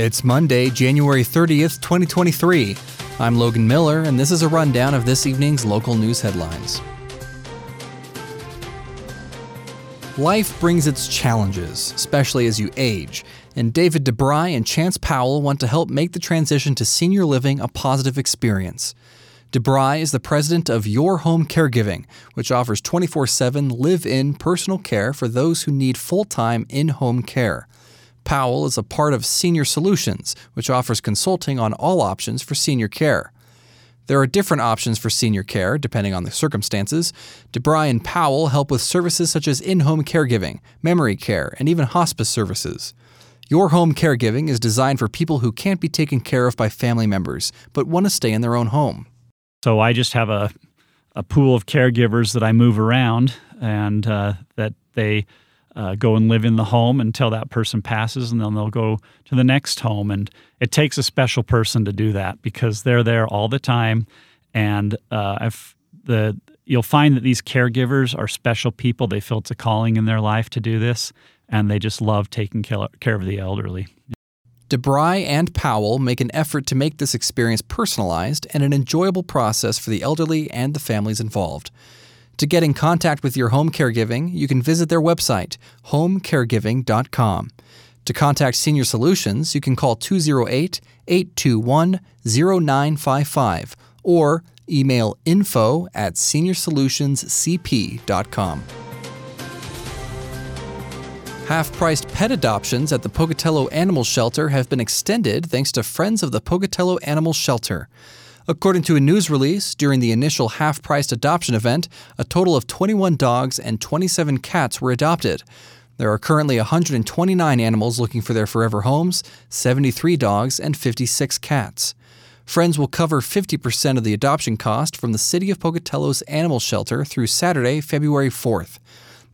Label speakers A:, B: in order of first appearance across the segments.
A: It's Monday, January 30th, 2023. I'm Logan Miller, and this is a rundown of this evening's local news headlines. Life brings its challenges, especially as you age, and David DeBry and Chance Powell want to help make the transition to senior living a positive experience. DeBry is the president of Your Home Caregiving, which offers 24 7 live in personal care for those who need full time in home care. Powell is a part of Senior Solutions, which offers consulting on all options for senior care. There are different options for senior care, depending on the circumstances. DeBry and Powell help with services such as in home caregiving, memory care, and even hospice services. Your Home Caregiving is designed for people who can't be taken care of by family members, but want to stay in their own home.
B: So I just have a, a pool of caregivers that I move around and uh, that they uh, go and live in the home until that person passes, and then they'll go to the next home. And it takes a special person to do that because they're there all the time. And uh, the you'll find that these caregivers are special people. They feel it's a calling in their life to do this, and they just love taking care of the elderly.
A: DeBry and Powell make an effort to make this experience personalized and an enjoyable process for the elderly and the families involved. To get in contact with your home caregiving, you can visit their website, homecaregiving.com. To contact Senior Solutions, you can call 208 821 0955 or email info at seniorsolutionscp.com. Half priced pet adoptions at the Pocatello Animal Shelter have been extended thanks to Friends of the Pocatello Animal Shelter. According to a news release, during the initial half priced adoption event, a total of 21 dogs and 27 cats were adopted. There are currently 129 animals looking for their forever homes, 73 dogs, and 56 cats. Friends will cover 50% of the adoption cost from the City of Pocatello's animal shelter through Saturday, February 4th.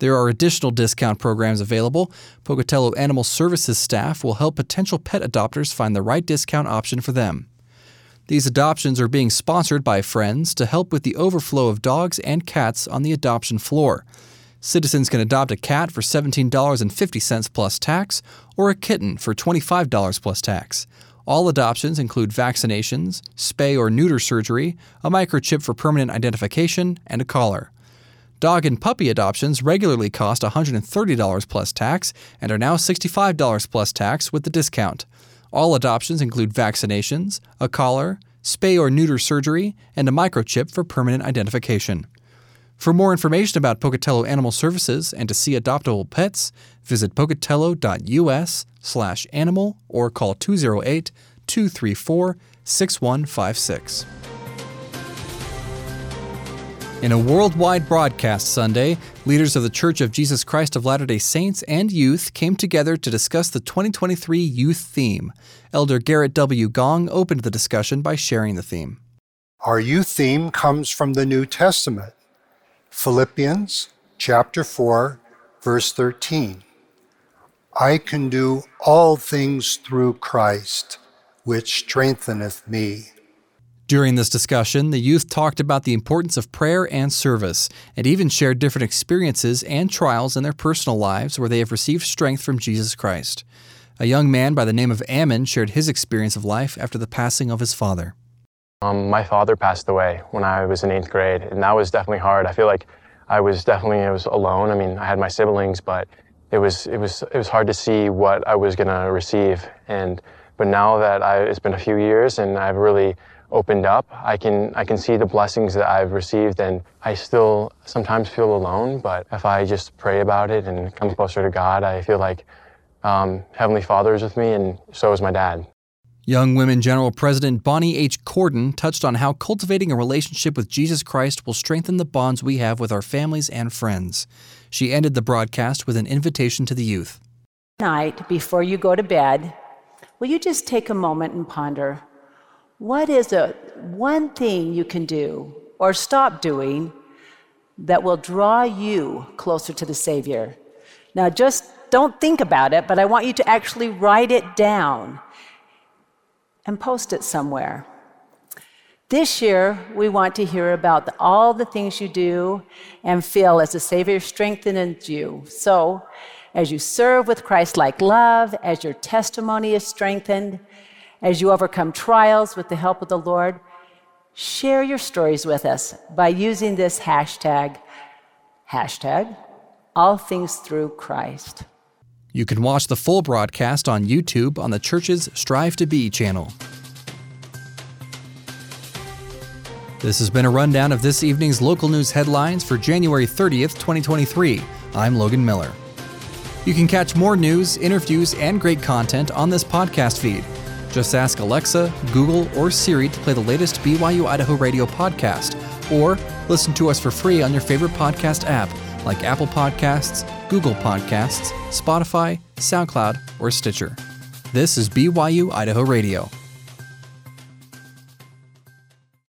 A: There are additional discount programs available. Pocatello Animal Services staff will help potential pet adopters find the right discount option for them. These adoptions are being sponsored by Friends to help with the overflow of dogs and cats on the adoption floor. Citizens can adopt a cat for $17.50 plus tax or a kitten for $25 plus tax. All adoptions include vaccinations, spay or neuter surgery, a microchip for permanent identification, and a collar. Dog and puppy adoptions regularly cost $130 plus tax and are now $65 plus tax with the discount. All adoptions include vaccinations, a collar, spay or neuter surgery, and a microchip for permanent identification. For more information about Pocatello Animal Services and to see adoptable pets, visit pocatello.us/animal or call 208 234 6156. In a worldwide broadcast Sunday, leaders of the Church of Jesus Christ of Latter day Saints and youth came together to discuss the 2023 youth theme. Elder Gerrit W. Gong opened the discussion by sharing the theme.
C: Our youth theme comes from the New Testament, Philippians chapter 4, verse 13. I can do all things through Christ, which strengtheneth me.
A: During this discussion, the youth talked about the importance of prayer and service, and even shared different experiences and trials in their personal lives where they have received strength from Jesus Christ. A young man by the name of Ammon shared his experience of life after the passing of his father.
D: Um, my father passed away when I was in eighth grade, and that was definitely hard. I feel like I was definitely I was alone. I mean, I had my siblings, but it was it was it was hard to see what I was gonna receive. And but now that I, it's been a few years, and I've really opened up, I can I can see the blessings that I've received, and I still sometimes feel alone. But if I just pray about it and come closer to God, I feel like um, Heavenly Father is with me, and so is my dad.
A: Young Women General President Bonnie H. Cordon touched on how cultivating a relationship with Jesus Christ will strengthen the bonds we have with our families and friends. She ended the broadcast with an invitation to the youth.
E: Night, before you go to bed, will you just take a moment and ponder what is a one thing you can do or stop doing that will draw you closer to the Savior? Now, just don't think about it, but I want you to actually write it down and post it somewhere. This year, we want to hear about all the things you do and feel as the Savior strengthens you. So, as you serve with Christ like love, as your testimony is strengthened, as you overcome trials with the help of the Lord, share your stories with us by using this hashtag, hashtag, all things through Christ.
A: You can watch the full broadcast on YouTube on the church's Strive to Be channel. This has been a rundown of this evening's local news headlines for January 30th, 2023. I'm Logan Miller. You can catch more news, interviews, and great content on this podcast feed. Just ask Alexa, Google, or Siri to play the latest BYU Idaho Radio podcast, or listen to us for free on your favorite podcast app like Apple Podcasts, Google Podcasts, Spotify, SoundCloud, or Stitcher. This is BYU Idaho Radio.